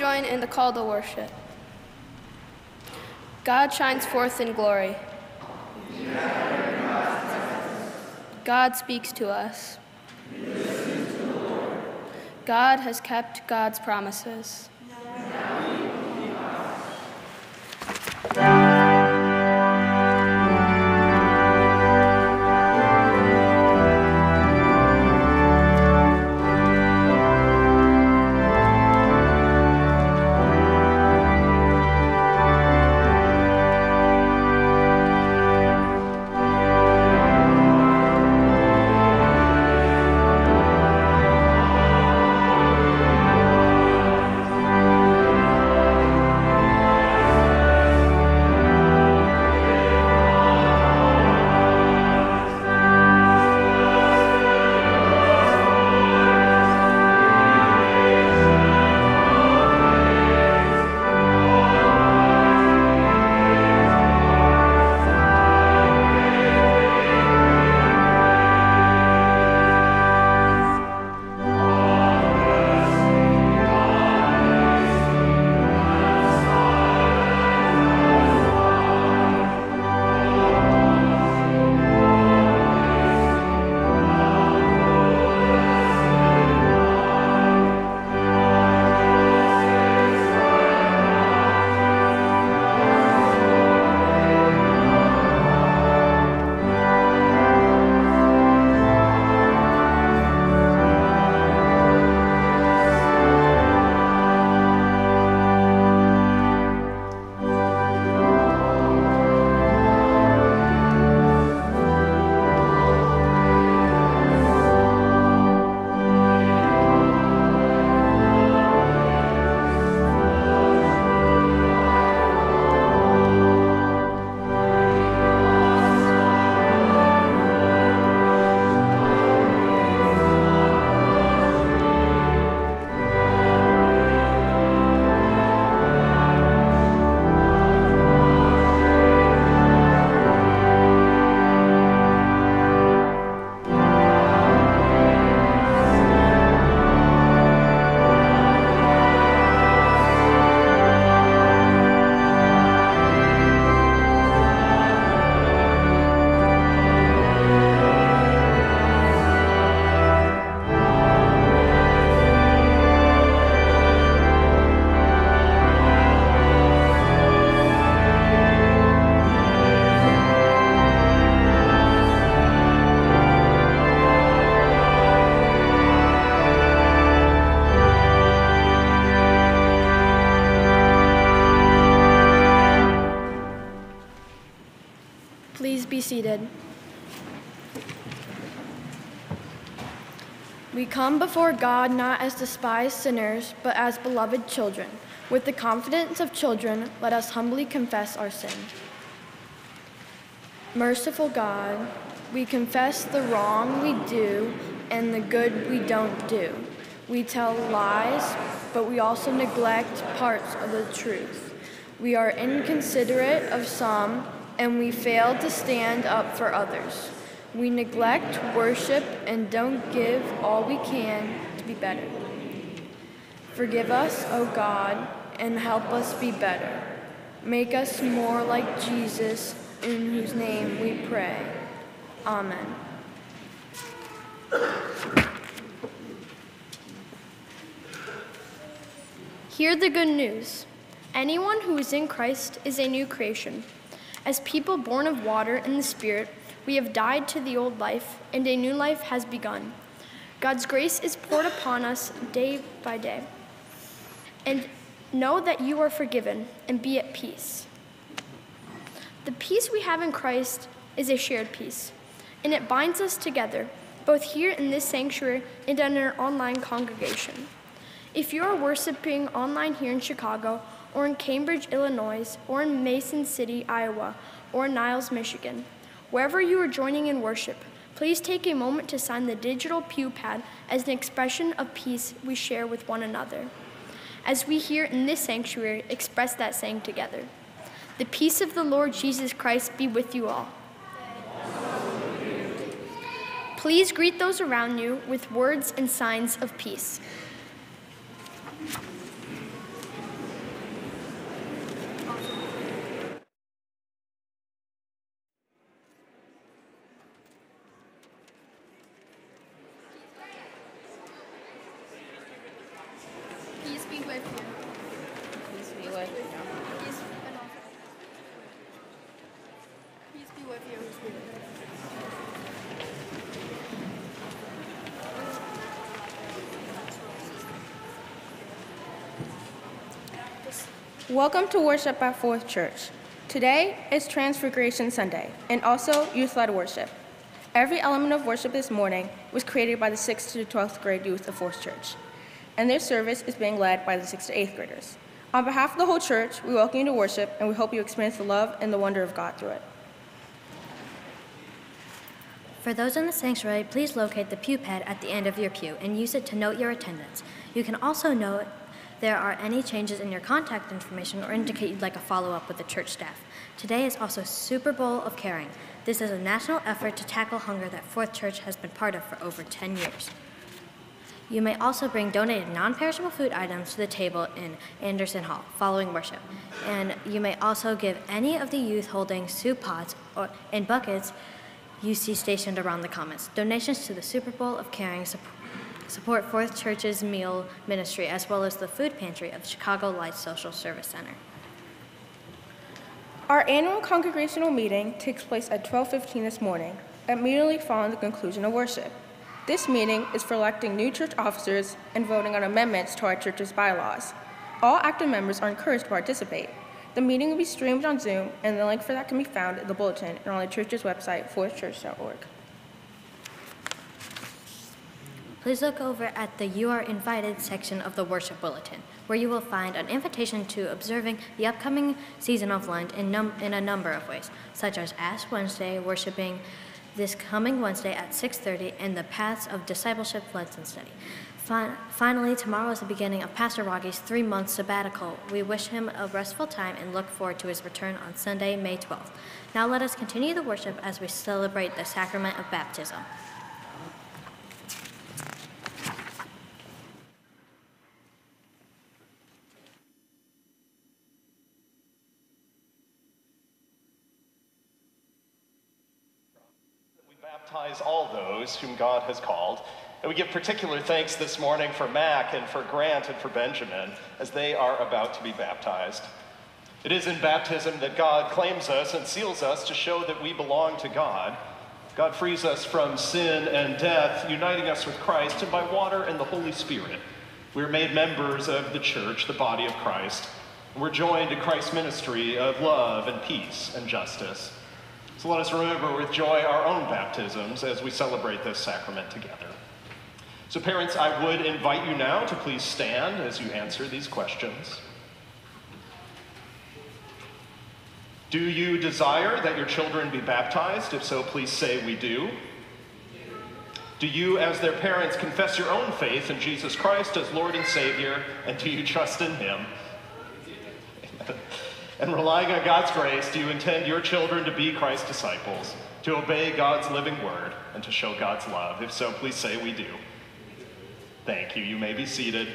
in the call to worship. God shines forth in glory. God speaks to us. God has kept God's promises. Come before God not as despised sinners, but as beloved children. With the confidence of children, let us humbly confess our sin. Merciful God, we confess the wrong we do and the good we don't do. We tell lies, but we also neglect parts of the truth. We are inconsiderate of some, and we fail to stand up for others. We neglect worship and don't give all we can to be better. Forgive us, O God, and help us be better. Make us more like Jesus, in whose name we pray. Amen. Hear the good news. Anyone who is in Christ is a new creation. As people born of water and the Spirit, we have died to the old life, and a new life has begun. God's grace is poured upon us day by day. And know that you are forgiven and be at peace. The peace we have in Christ is a shared peace, and it binds us together, both here in this sanctuary and in our online congregation. If you are worshiping online here in Chicago, or in Cambridge, Illinois, or in Mason City, Iowa, or Niles, Michigan, wherever you are joining in worship, please take a moment to sign the digital pew pad as an expression of peace we share with one another. As we here in this sanctuary express that saying together. The peace of the Lord Jesus Christ be with you all. Please greet those around you with words and signs of peace. Welcome to worship at Fourth Church. Today is Transfiguration Sunday and also youth led worship. Every element of worship this morning was created by the 6th to 12th grade youth of Fourth Church, and their service is being led by the 6th to 8th graders. On behalf of the whole church, we welcome you to worship and we hope you experience the love and the wonder of God through it. For those in the sanctuary, please locate the pew pad at the end of your pew and use it to note your attendance. You can also note there are any changes in your contact information or indicate you'd like a follow up with the church staff. Today is also Super Bowl of Caring. This is a national effort to tackle hunger that Fourth Church has been part of for over 10 years. You may also bring donated non perishable food items to the table in Anderson Hall following worship. And you may also give any of the youth holding soup pots or, and buckets you see stationed around the commons. Donations to the Super Bowl of Caring sup- support Fourth Church's meal ministry as well as the food pantry of Chicago Lights Social Service Center. Our annual congregational meeting takes place at 12:15 this morning, immediately following the conclusion of worship. This meeting is for electing new church officers and voting on amendments to our church's bylaws. All active members are encouraged to participate. The meeting will be streamed on Zoom, and the link for that can be found in the bulletin and on the church's website, fourthchurch.org. Please look over at the You Are Invited section of the Worship Bulletin, where you will find an invitation to observing the upcoming season of Lent in, num- in a number of ways, such as Ash Wednesday, worshiping this coming Wednesday at 6:30, and the Paths of Discipleship Lenten Study. Fin- finally, tomorrow is the beginning of Pastor Rogge's three-month sabbatical. We wish him a restful time and look forward to his return on Sunday, May 12th. Now let us continue the worship as we celebrate the sacrament of baptism. We baptize all those whom God has called. And we give particular thanks this morning for Mac and for Grant and for Benjamin as they are about to be baptized. It is in baptism that God claims us and seals us to show that we belong to God. God frees us from sin and death, uniting us with Christ, and by water and the Holy Spirit, we are made members of the church, the body of Christ. We're joined to Christ's ministry of love and peace and justice. So let us remember with joy our own baptisms as we celebrate this sacrament together. So, parents, I would invite you now to please stand as you answer these questions. Do you desire that your children be baptized? If so, please say we do. Do you, as their parents, confess your own faith in Jesus Christ as Lord and Savior, and do you trust in Him? And relying on God's grace, do you intend your children to be Christ's disciples, to obey God's living word, and to show God's love? If so, please say we do. Thank you. You may be seated.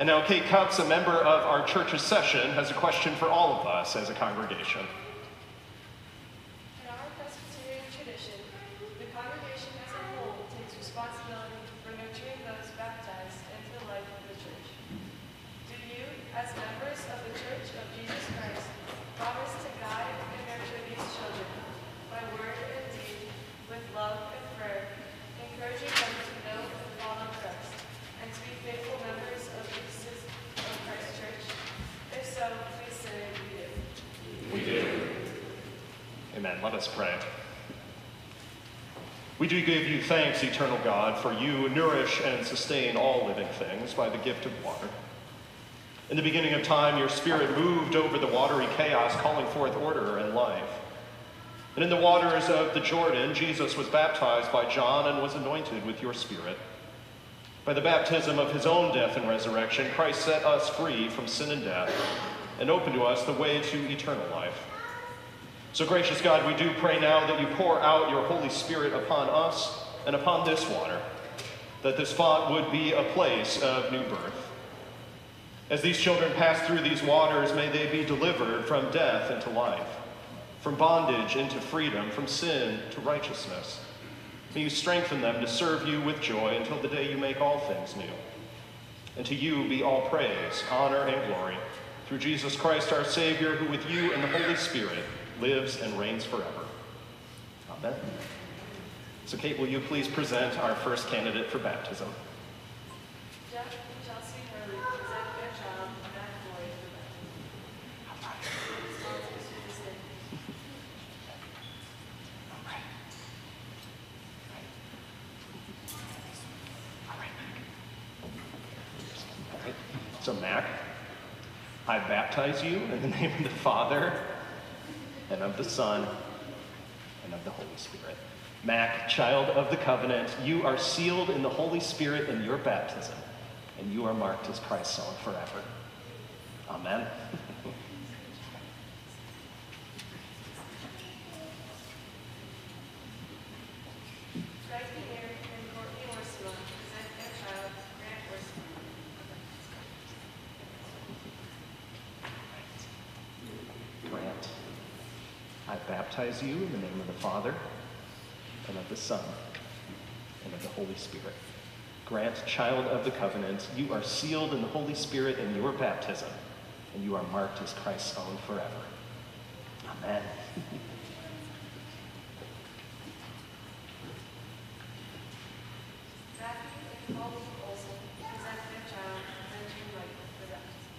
And now, Kate Cups, a member of our church's session, has a question for all of us as a congregation. In our Presbyterian tradition, the congregation as a whole takes responsibility for nurturing those baptized into the life of the church. Do you, as members of the Church of Jesus Christ, promise to guide and nurture these children by word and deed, with love and prayer, encouraging them to know and follow Christ, and to be faithful members of the system of Christ Church? If so, please say we do. Amen. Let us pray. We do give you thanks, eternal God, for you nourish and sustain all living things by the gift of water. In the beginning of time, your spirit moved over the watery chaos, calling forth order and life. And in the waters of the Jordan, Jesus was baptized by John and was anointed with your spirit. By the baptism of his own death and resurrection, Christ set us free from sin and death and opened to us the way to eternal life. So, gracious God, we do pray now that you pour out your Holy Spirit upon us and upon this water, that this font would be a place of new birth. As these children pass through these waters, may they be delivered from death into life, from bondage into freedom, from sin to righteousness. May you strengthen them to serve you with joy until the day you make all things new. And to you be all praise, honor, and glory through Jesus Christ our Savior, who with you and the Holy Spirit lives and reigns forever. Amen. So, Kate, will you please present our first candidate for baptism? So, Mac, I baptize you in the name of the Father and of the Son, and of the Holy Spirit. Mac, child of the covenant, you are sealed in the Holy Spirit in your baptism, and you are marked as Christ's own forever. Amen. Bryson Eric and Courtney Orsula present their child, Grant Orsula. Grant, I baptize you in the name of the Father, and of the Son, and of the Holy Spirit. Grant, child of the covenant, you are sealed in the Holy Spirit in your baptism, and you are marked as Christ's own forever. Amen. Matthew and Paul Olson present their child, Benjamin Wright, for baptism.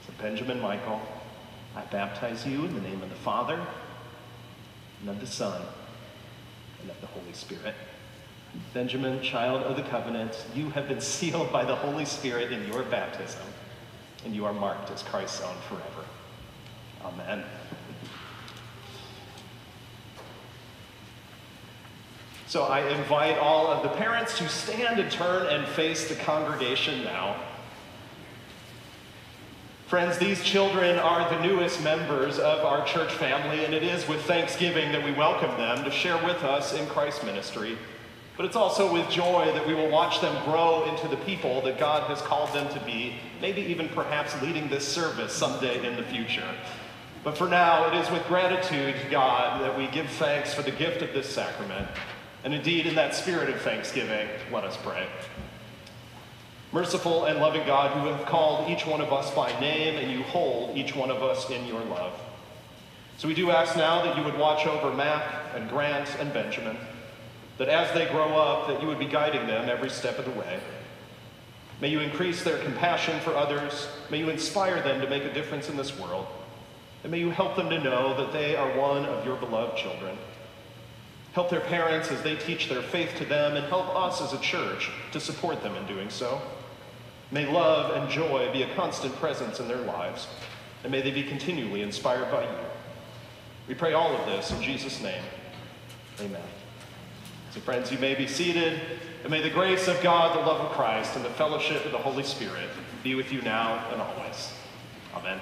So, Benjamin Michael, I baptize you in the name of the Father, and of the Son, and of the Holy Spirit. Benjamin, child of the covenant, you have been sealed by the Holy Spirit in your baptism, and you are marked as Christ's own forever. Amen. So I invite all of the parents to stand and turn and face the congregation now. Friends, these children are the newest members of our church family, and it is with thanksgiving that we welcome them to share with us in Christ's ministry. But it's also with joy that we will watch them grow into the people that God has called them to be, maybe even perhaps leading this service someday in the future. But for now, it is with gratitude God that we give thanks for the gift of this sacrament. And indeed, in that spirit of thanksgiving, let us pray. Merciful and loving God, who have called each one of us by name, and you hold each one of us in your love. So we do ask now that you would watch over Mac and Grant and Benjamin, that as they grow up, that you would be guiding them every step of the way. May you increase their compassion for others. May you inspire them to make a difference in this world. And may you help them to know that they are one of your beloved children. Help their parents as they teach their faith to them, and help us as a church to support them in doing so. May love and joy be a constant presence in their lives, and may they be continually inspired by you. We pray all of this in Jesus' name. Amen. So, friends, you may be seated, and may the grace of God, the love of Christ, and the fellowship of the Holy Spirit be with you now and always. Amen.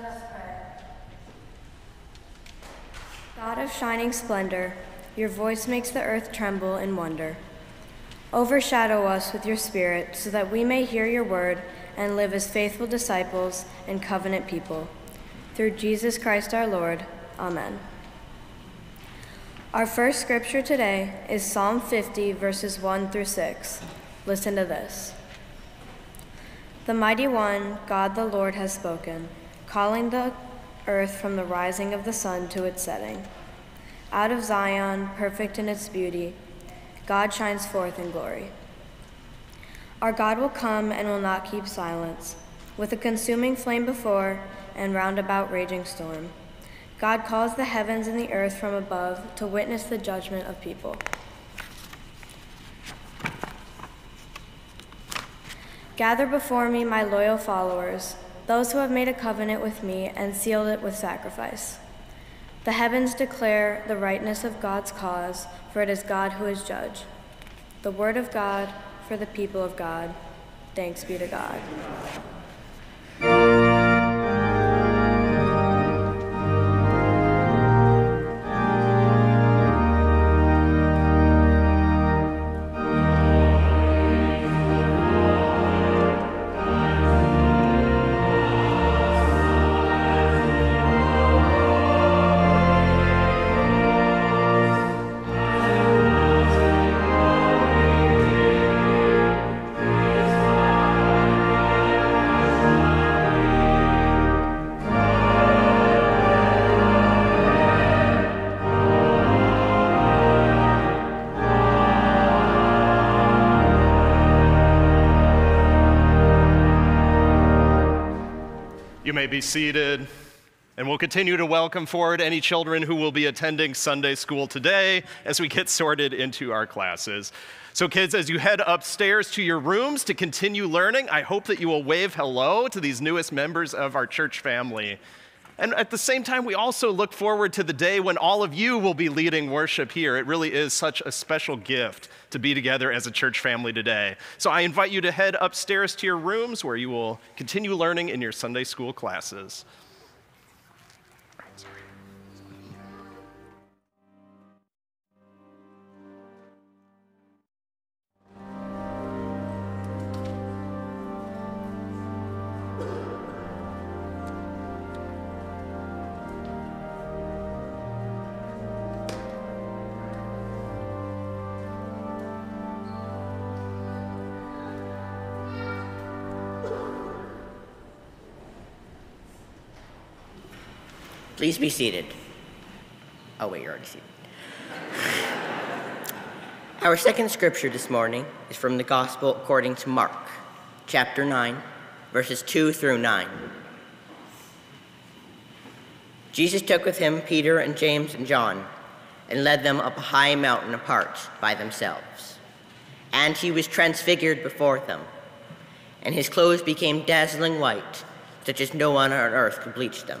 Let us pray. God of shining splendor, your voice makes the earth tremble in wonder. Overshadow us with your Spirit so that we may hear your word and live as faithful disciples and covenant people. Through Jesus Christ our Lord. Amen. Our first scripture today is Psalm 50, verses 1 through 6. Listen to this The mighty one, God the Lord, has spoken calling the earth from the rising of the sun to its setting. Out of Zion, perfect in its beauty, God shines forth in glory. Our God will come and will not keep silence, with a consuming flame before and round about raging storm. God calls the heavens and the earth from above to witness the judgment of people. Gather before me my loyal followers, those who have made a covenant with me and sealed it with sacrifice. The heavens declare the rightness of God's cause, for it is God who is judge. The word of God for the people of God. Thanks be to God. May be seated. And we'll continue to welcome forward any children who will be attending Sunday school today as we get sorted into our classes. So, kids, as you head upstairs to your rooms to continue learning, I hope that you will wave hello to these newest members of our church family. And at the same time, we also look forward to the day when all of you will be leading worship here. It really is such a special gift to be together as a church family today. So I invite you to head upstairs to your rooms where you will continue learning in your Sunday school classes. Please be seated. Oh, wait, you're already seated. Our second scripture this morning is from the Gospel according to Mark, chapter 9, verses 2 through 9. Jesus took with him Peter and James and John and led them up a high mountain apart by themselves. And he was transfigured before them, and his clothes became dazzling white, such as no one on earth could bleach them.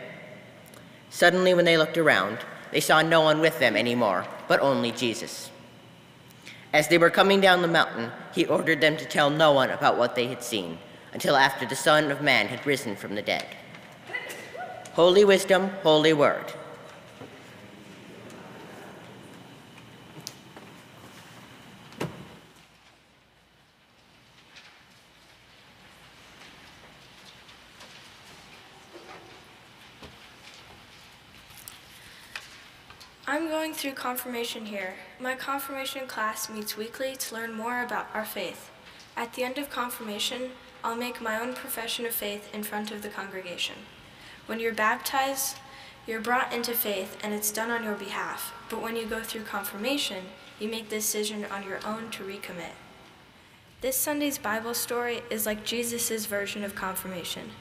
Suddenly, when they looked around, they saw no one with them anymore, but only Jesus. As they were coming down the mountain, he ordered them to tell no one about what they had seen until after the Son of Man had risen from the dead. Holy wisdom, holy word. I'm going through confirmation here. My confirmation class meets weekly to learn more about our faith. At the end of confirmation, I'll make my own profession of faith in front of the congregation. When you're baptized, you're brought into faith and it's done on your behalf. But when you go through confirmation, you make the decision on your own to recommit. This Sunday's Bible story is like Jesus' version of confirmation.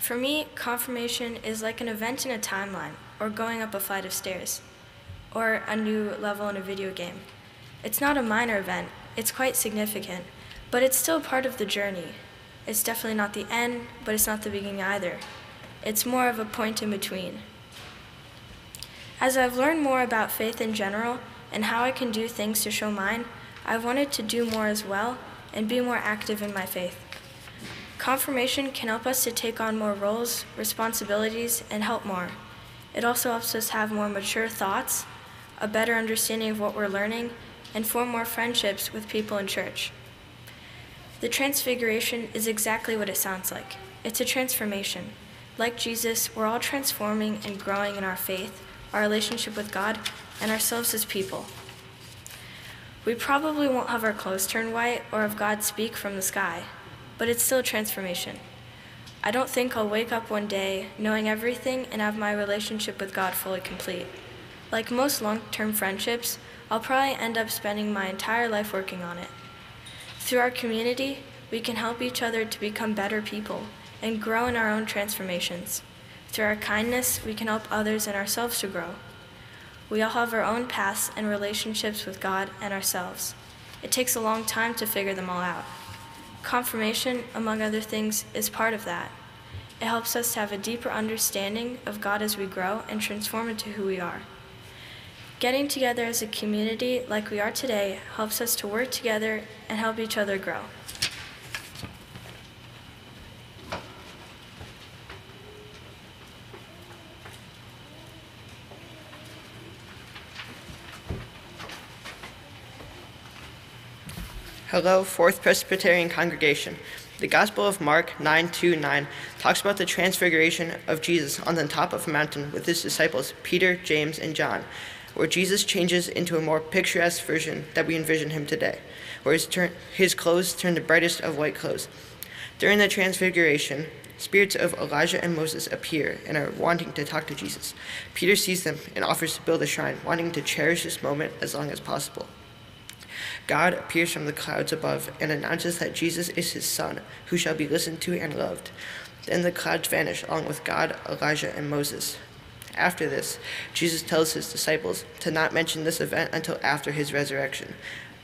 For me, confirmation is like an event in a timeline, or going up a flight of stairs, or a new level in a video game. It's not a minor event, it's quite significant, but it's still part of the journey. It's definitely not the end, but it's not the beginning either. It's more of a point in between. As I've learned more about faith in general and how I can do things to show mine, I've wanted to do more as well and be more active in my faith. Confirmation can help us to take on more roles, responsibilities, and help more. It also helps us have more mature thoughts, a better understanding of what we're learning, and form more friendships with people in church. The transfiguration is exactly what it sounds like it's a transformation. Like Jesus, we're all transforming and growing in our faith, our relationship with God, and ourselves as people. We probably won't have our clothes turn white or have God speak from the sky, but it's still a transformation. I don't think I'll wake up one day knowing everything and have my relationship with God fully complete. Like most long term friendships, I'll probably end up spending my entire life working on it. Through our community, we can help each other to become better people and grow in our own transformations. Through our kindness, we can help others and ourselves to grow. We all have our own paths and relationships with God and ourselves. It takes a long time to figure them all out. Confirmation, among other things, is part of that. It helps us to have a deeper understanding of God as we grow and transform into who we are. Getting together as a community like we are today helps us to work together and help each other grow. Hello, Fourth Presbyterian Congregation. The Gospel of Mark 9:29 talks about the transfiguration of Jesus on the top of a mountain with his disciples Peter, James, and John, where Jesus changes into a more picturesque version that we envision him today, where his, turn, his clothes turn the brightest of white clothes. During the transfiguration, spirits of Elijah and Moses appear and are wanting to talk to Jesus. Peter sees them and offers to build a shrine, wanting to cherish this moment as long as possible. God appears from the clouds above and announces that Jesus is his Son, who shall be listened to and loved. Then the clouds vanish along with God, Elijah, and Moses. After this, Jesus tells his disciples to not mention this event until after his resurrection.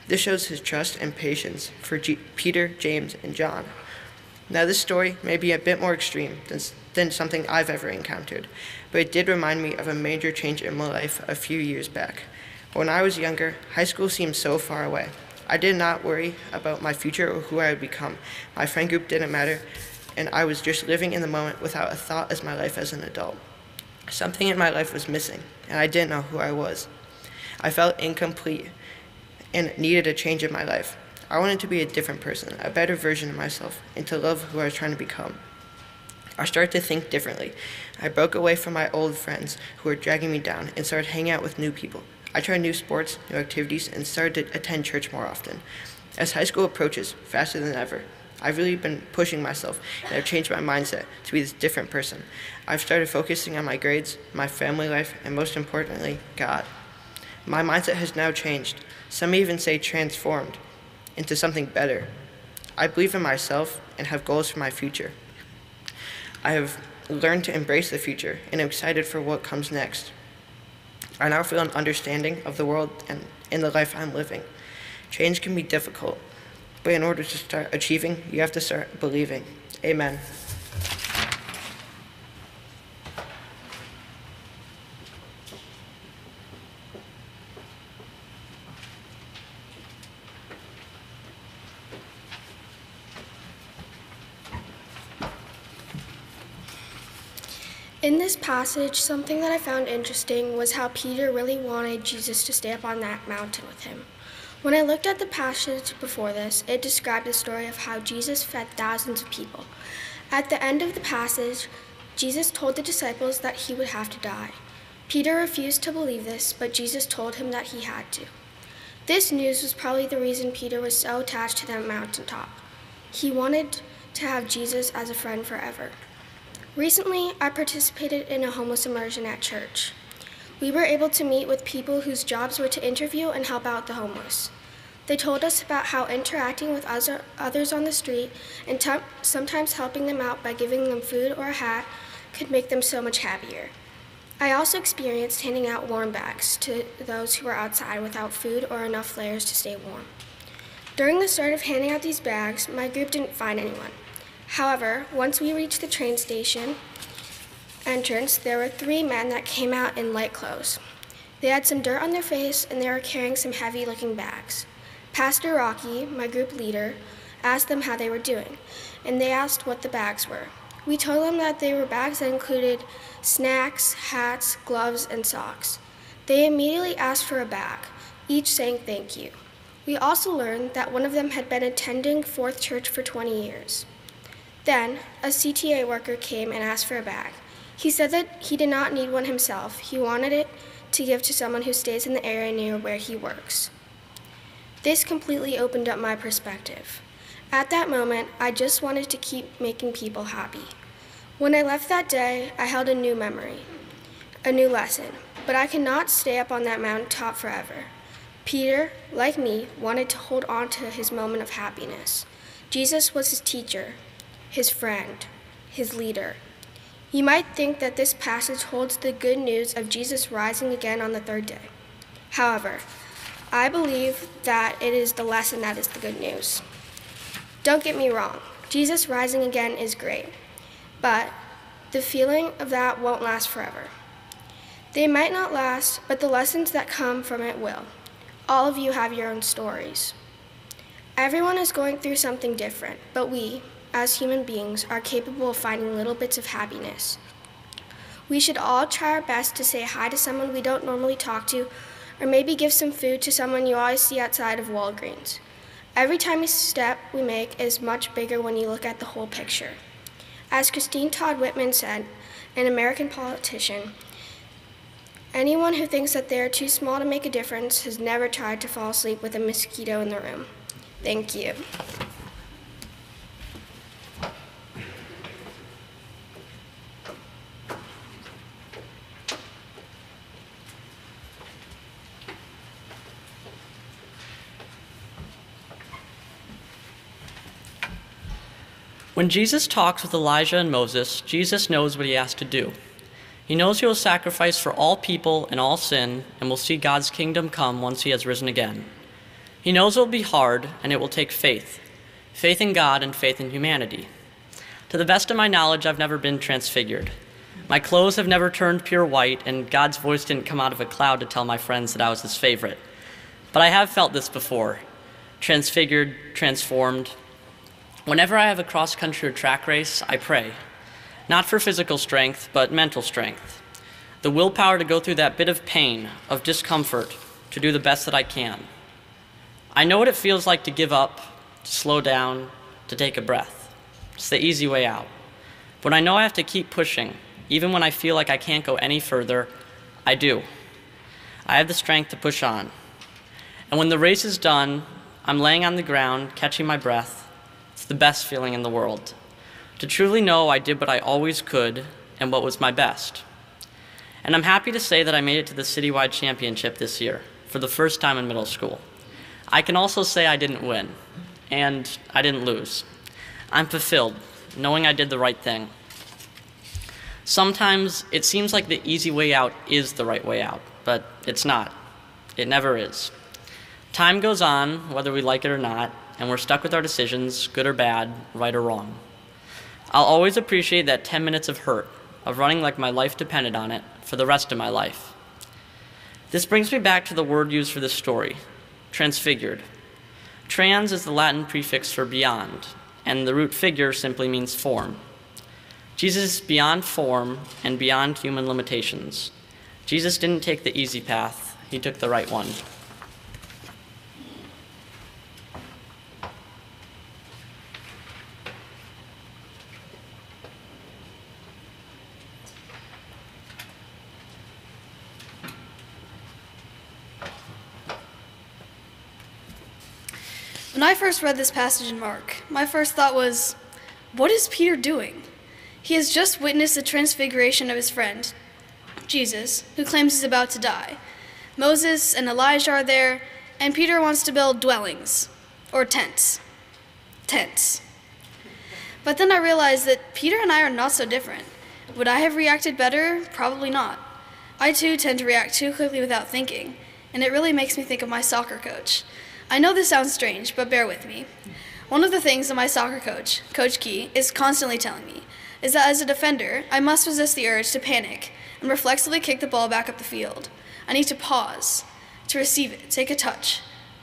This shows his trust and patience for G- Peter, James, and John. Now, this story may be a bit more extreme than, than something I've ever encountered, but it did remind me of a major change in my life a few years back. When I was younger, high school seemed so far away. I did not worry about my future or who I would become. My friend group didn't matter, and I was just living in the moment without a thought as my life as an adult. Something in my life was missing, and I didn't know who I was. I felt incomplete and needed a change in my life. I wanted to be a different person, a better version of myself, and to love who I was trying to become. I started to think differently. I broke away from my old friends who were dragging me down and started hanging out with new people. I tried new sports, new activities, and started to attend church more often. As high school approaches, faster than ever, I've really been pushing myself, and I've changed my mindset to be this different person. I've started focusing on my grades, my family life, and most importantly, God. My mindset has now changed. Some even say transformed into something better. I believe in myself and have goals for my future. I have learned to embrace the future and am excited for what comes next. I now feel an understanding of the world and in the life I'm living. Change can be difficult, but in order to start achieving, you have to start believing. Amen. In this passage, something that I found interesting was how Peter really wanted Jesus to stay up on that mountain with him. When I looked at the passage before this, it described the story of how Jesus fed thousands of people. At the end of the passage, Jesus told the disciples that he would have to die. Peter refused to believe this, but Jesus told him that he had to. This news was probably the reason Peter was so attached to that mountaintop. He wanted to have Jesus as a friend forever. Recently, I participated in a homeless immersion at church. We were able to meet with people whose jobs were to interview and help out the homeless. They told us about how interacting with other, others on the street and sometimes helping them out by giving them food or a hat could make them so much happier. I also experienced handing out warm bags to those who were outside without food or enough layers to stay warm. During the start of handing out these bags, my group didn't find anyone. However, once we reached the train station entrance, there were three men that came out in light clothes. They had some dirt on their face and they were carrying some heavy looking bags. Pastor Rocky, my group leader, asked them how they were doing, and they asked what the bags were. We told them that they were bags that included snacks, hats, gloves, and socks. They immediately asked for a bag, each saying thank you. We also learned that one of them had been attending Fourth Church for 20 years. Then, a CTA worker came and asked for a bag. He said that he did not need one himself. He wanted it to give to someone who stays in the area near where he works. This completely opened up my perspective. At that moment, I just wanted to keep making people happy. When I left that day, I held a new memory, a new lesson, but I cannot stay up on that mountaintop forever. Peter, like me, wanted to hold on to his moment of happiness. Jesus was his teacher, his friend, his leader. You might think that this passage holds the good news of Jesus rising again on the third day. However, I believe that it is the lesson that is the good news. Don't get me wrong, Jesus rising again is great, but the feeling of that won't last forever. They might not last, but the lessons that come from it will. All of you have your own stories. Everyone is going through something different, but we, as human beings, are capable of finding little bits of happiness. We should all try our best to say hi to someone we don't normally talk to, or maybe give some food to someone you always see outside of Walgreens. Every tiny step we make is much bigger when you look at the whole picture. As Christine Todd Whitman said, an American politician, anyone who thinks that they are too small to make a difference has never tried to fall asleep with a mosquito in the room. Thank you. When Jesus talks with Elijah and Moses, Jesus knows what he has to do. He knows he will sacrifice for all people and all sin and will see God's kingdom come once he has risen again. He knows it will be hard and it will take faith faith in God and faith in humanity. To the best of my knowledge, I've never been transfigured. My clothes have never turned pure white, and God's voice didn't come out of a cloud to tell my friends that I was his favorite. But I have felt this before transfigured, transformed, Whenever I have a cross country or track race, I pray. Not for physical strength, but mental strength. The willpower to go through that bit of pain, of discomfort, to do the best that I can. I know what it feels like to give up, to slow down, to take a breath. It's the easy way out. But I know I have to keep pushing, even when I feel like I can't go any further, I do. I have the strength to push on. And when the race is done, I'm laying on the ground, catching my breath, the best feeling in the world. To truly know I did what I always could and what was my best. And I'm happy to say that I made it to the citywide championship this year for the first time in middle school. I can also say I didn't win, and I didn't lose. I'm fulfilled, knowing I did the right thing. Sometimes it seems like the easy way out is the right way out, but it's not. It never is. Time goes on, whether we like it or not, and we're stuck with our decisions, good or bad, right or wrong. I'll always appreciate that 10 minutes of hurt, of running like my life depended on it, for the rest of my life. This brings me back to the word used for this story transfigured. Trans is the Latin prefix for beyond, and the root figure simply means form. Jesus is beyond form and beyond human limitations. Jesus didn't take the easy path, he took the right one. When I first read this passage in Mark, my first thought was, what is Peter doing? He has just witnessed the transfiguration of his friend, Jesus, who claims he's about to die. Moses and Elijah are there, and Peter wants to build dwellings or tents. Tents. But then I realized that Peter and I are not so different. Would I have reacted better? Probably not. I too tend to react too quickly without thinking, and it really makes me think of my soccer coach. I know this sounds strange, but bear with me. One of the things that my soccer coach, Coach Key, is constantly telling me is that as a defender, I must resist the urge to panic and reflexively kick the ball back up the field. I need to pause, to receive it, take a touch,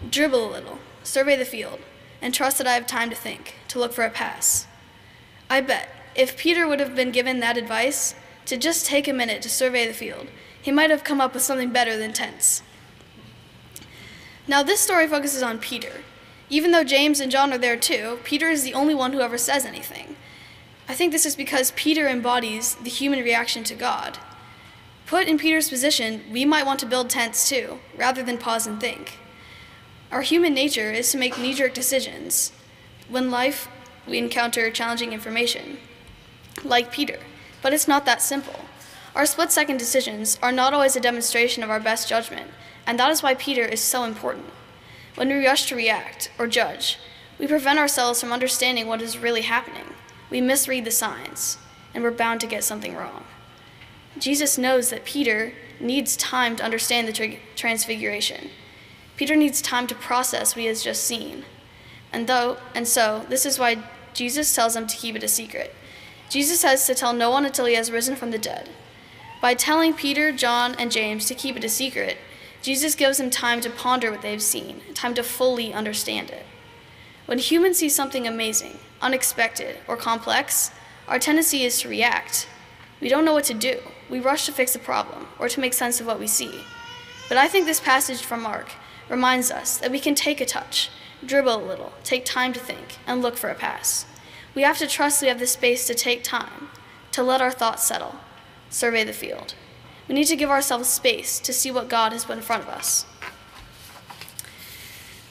dribble a little, survey the field, and trust that I have time to think, to look for a pass. I bet if Peter would have been given that advice, to just take a minute to survey the field, he might have come up with something better than tents. Now, this story focuses on Peter. Even though James and John are there too, Peter is the only one who ever says anything. I think this is because Peter embodies the human reaction to God. Put in Peter's position, we might want to build tents too, rather than pause and think. Our human nature is to make knee jerk decisions. When life, we encounter challenging information, like Peter, but it's not that simple. Our split second decisions are not always a demonstration of our best judgment, and that is why Peter is so important. When we rush to react or judge, we prevent ourselves from understanding what is really happening. We misread the signs, and we're bound to get something wrong. Jesus knows that Peter needs time to understand the transfiguration. Peter needs time to process what he has just seen. And though and so this is why Jesus tells him to keep it a secret. Jesus says to tell no one until he has risen from the dead. By telling Peter, John, and James to keep it a secret, Jesus gives them time to ponder what they've seen, time to fully understand it. When humans see something amazing, unexpected, or complex, our tendency is to react. We don't know what to do. We rush to fix a problem or to make sense of what we see. But I think this passage from Mark reminds us that we can take a touch, dribble a little, take time to think, and look for a pass. We have to trust we have the space to take time, to let our thoughts settle, survey the field. We need to give ourselves space to see what God has put in front of us.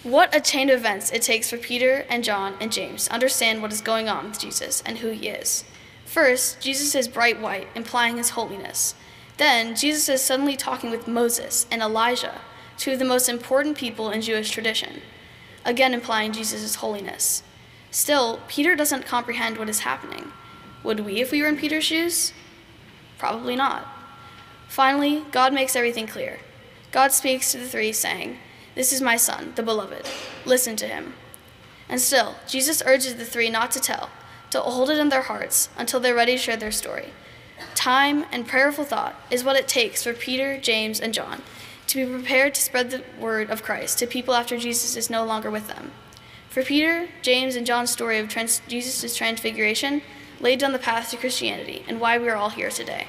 What a chain of events it takes for Peter and John and James to understand what is going on with Jesus and who he is. First, Jesus is bright white, implying his holiness. Then, Jesus is suddenly talking with Moses and Elijah, two of the most important people in Jewish tradition, again implying Jesus' holiness. Still, Peter doesn't comprehend what is happening. Would we if we were in Peter's shoes? Probably not. Finally, God makes everything clear. God speaks to the three, saying, this is my son, the beloved. Listen to him. And still, Jesus urges the three not to tell, to hold it in their hearts until they're ready to share their story. Time and prayerful thought is what it takes for Peter, James, and John to be prepared to spread the word of Christ to people after Jesus is no longer with them. For Peter, James, and John's story of trans- Jesus' transfiguration laid down the path to Christianity and why we are all here today.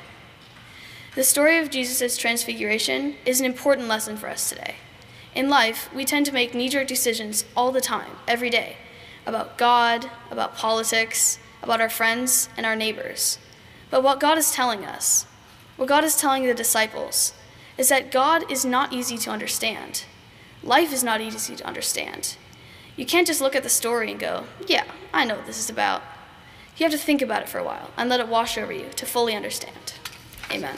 The story of Jesus' transfiguration is an important lesson for us today. In life, we tend to make knee jerk decisions all the time, every day, about God, about politics, about our friends and our neighbors. But what God is telling us, what God is telling the disciples, is that God is not easy to understand. Life is not easy to understand. You can't just look at the story and go, yeah, I know what this is about. You have to think about it for a while and let it wash over you to fully understand. Amen.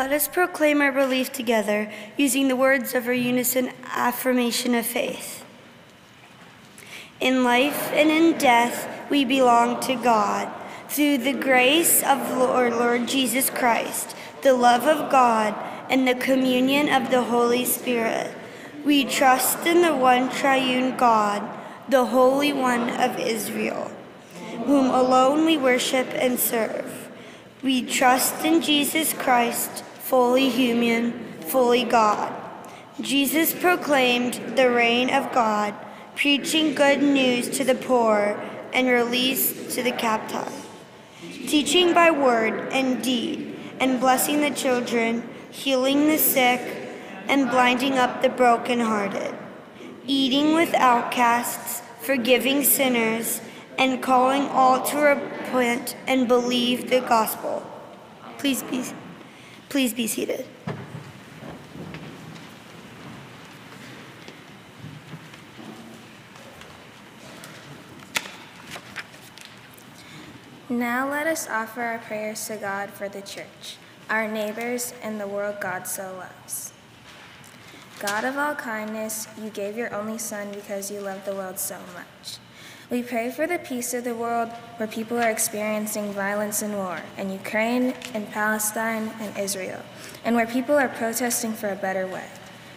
Let us proclaim our belief together using the words of our unison affirmation of faith. In life and in death, we belong to God. Through the grace of our Lord Jesus Christ, the love of God, and the communion of the Holy Spirit, we trust in the one triune God, the Holy One of Israel, whom alone we worship and serve. We trust in Jesus Christ, fully human, fully God. Jesus proclaimed the reign of God, preaching good news to the poor and release to the captive, teaching by word and deed, and blessing the children, healing the sick, and blinding up the brokenhearted, eating with outcasts, forgiving sinners, and calling all to repent and believe the gospel. Please be, please be seated. Now let us offer our prayers to God for the church, our neighbors, and the world God so loves. God of all kindness, you gave your only Son because you love the world so much. We pray for the peace of the world where people are experiencing violence and war, in Ukraine, in Palestine, and Israel, and where people are protesting for a better way.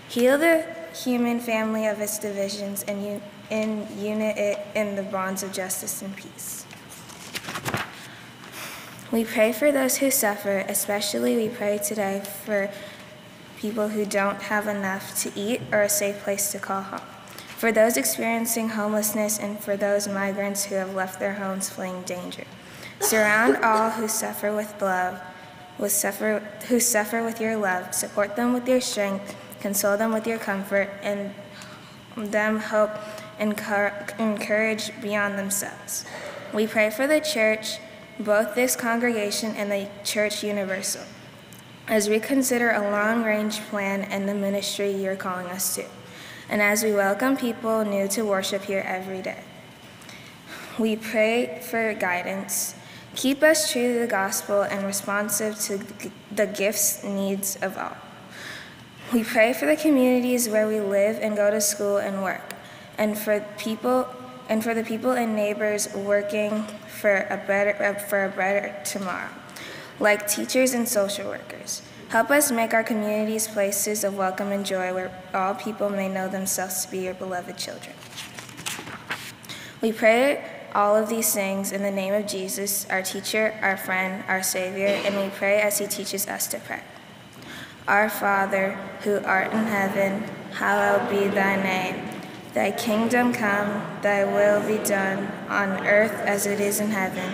Heal the human family of its divisions and, un- and unite it in the bonds of justice and peace. We pray for those who suffer, especially we pray today for people who don't have enough to eat or a safe place to call home, for those experiencing homelessness, and for those migrants who have left their homes fleeing danger. Surround all who suffer with love, with suffer, who suffer with your love. Support them with your strength, console them with your comfort, and them hope and encourage beyond themselves. We pray for the church, both this congregation and the church universal as we consider a long range plan and the ministry you're calling us to, and as we welcome people new to worship here every day. We pray for guidance. Keep us true to the gospel and responsive to the gifts needs of all. We pray for the communities where we live and go to school and work, and for people and for the people and neighbors working for a better for a better tomorrow like teachers and social workers. Help us make our communities places of welcome and joy where all people may know themselves to be your beloved children. We pray all of these things in the name of Jesus, our teacher, our friend, our Savior, and we pray as he teaches us to pray. Our Father, who art in heaven, hallowed be thy name. Thy kingdom come, thy will be done, on earth as it is in heaven.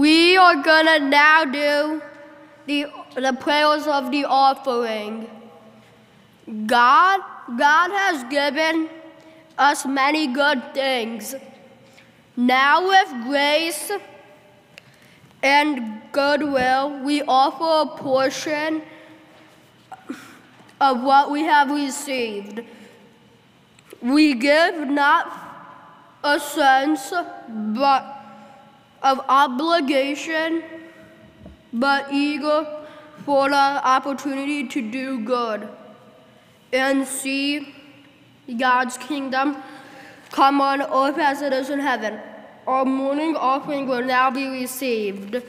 We are gonna now do the, the prayers of the offering. God, God has given us many good things. Now, with grace and goodwill, we offer a portion of what we have received. We give not a sense, but of obligation, but eager for the opportunity to do good and see God's kingdom come on earth as it is in heaven. Our morning offering will now be received.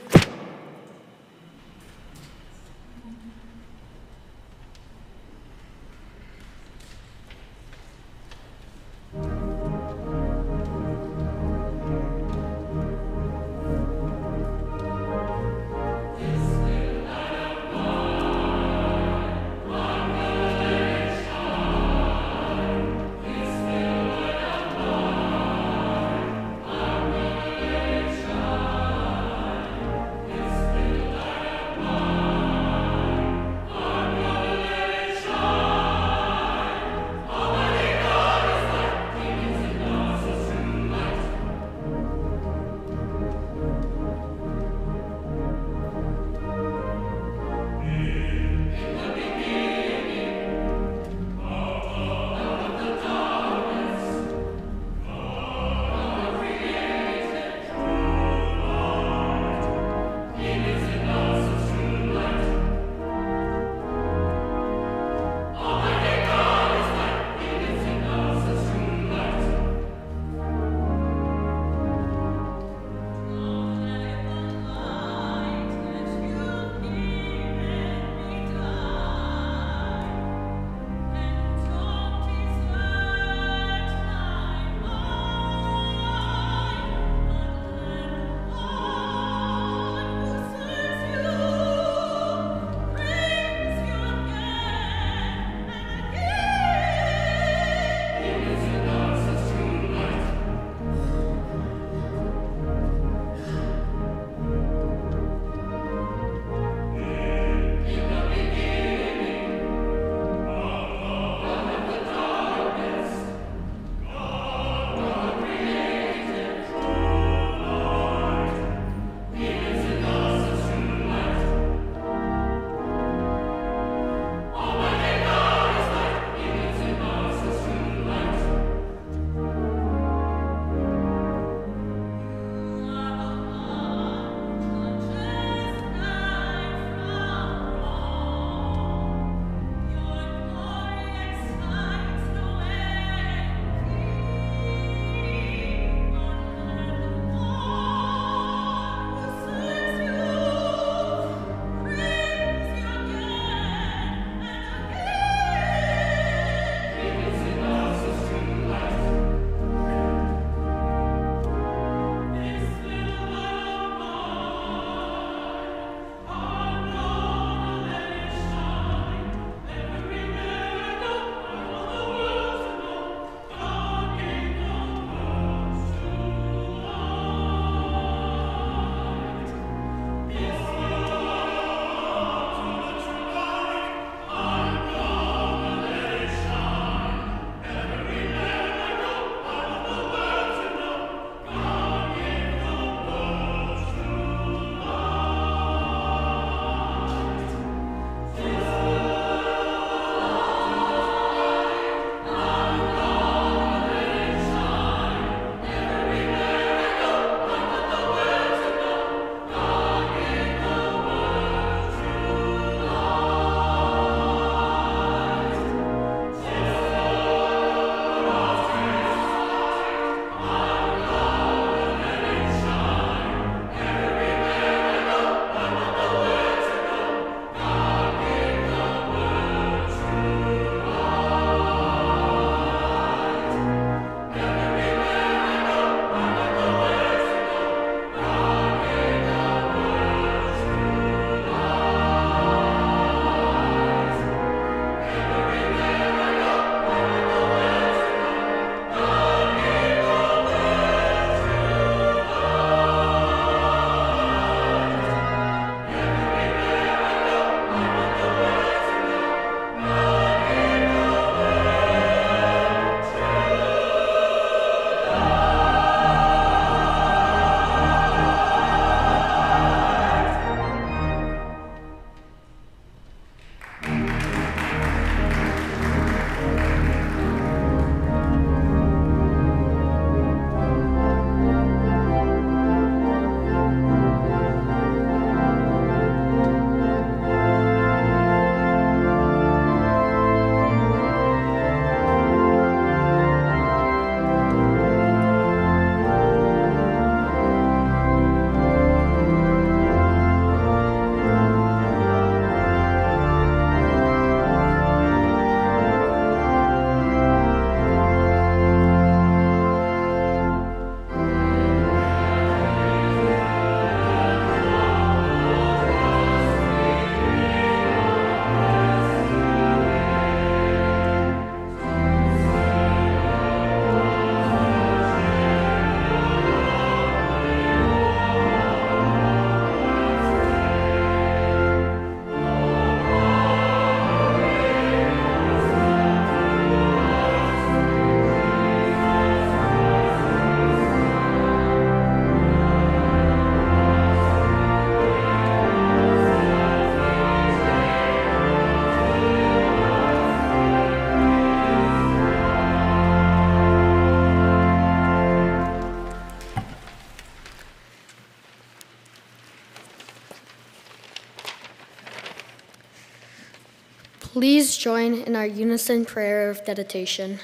Please join in our unison prayer of dedication.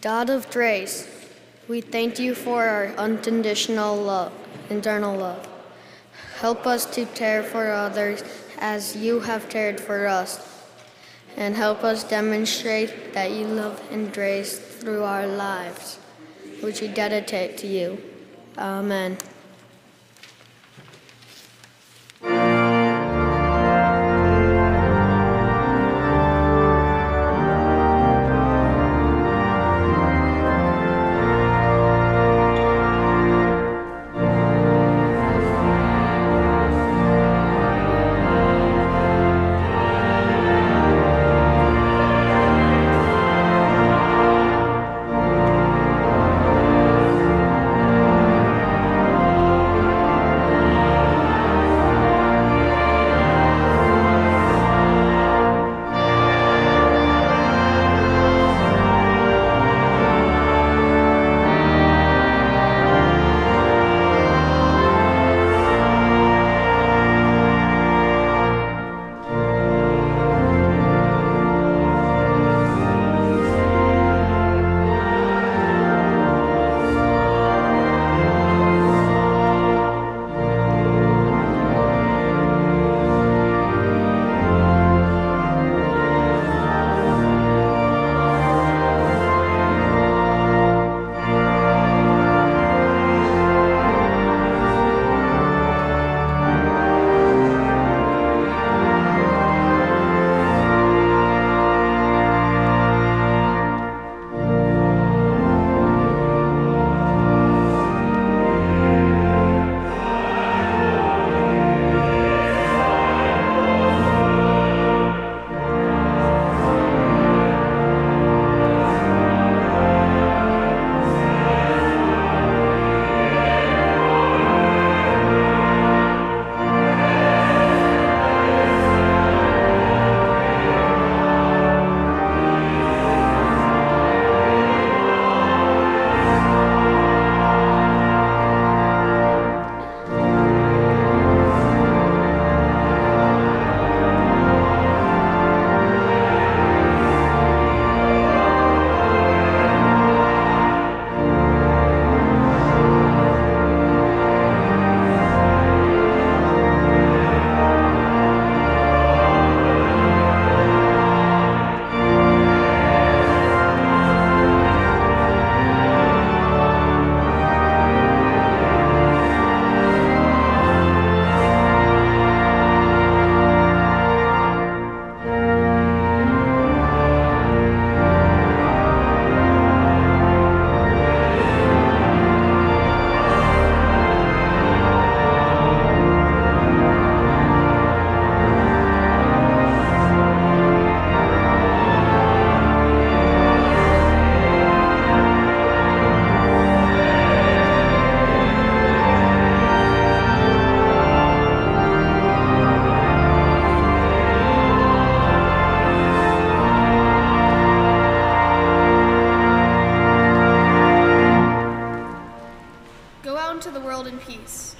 God of grace, we thank you for our unconditional love, internal love. Help us to care for others as you have cared for us, and help us demonstrate that you love and grace through our lives, which we dedicate to you. Amen.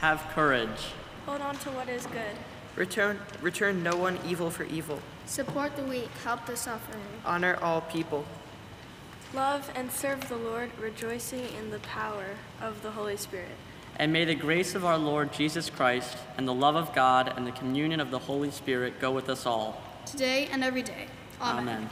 Have courage. Hold on to what is good. Return, return no one evil for evil. Support the weak, help the suffering. Honor all people. Love and serve the Lord, rejoicing in the power of the Holy Spirit. And may the grace of our Lord Jesus Christ and the love of God and the communion of the Holy Spirit go with us all. Today and every day. Amen. Amen.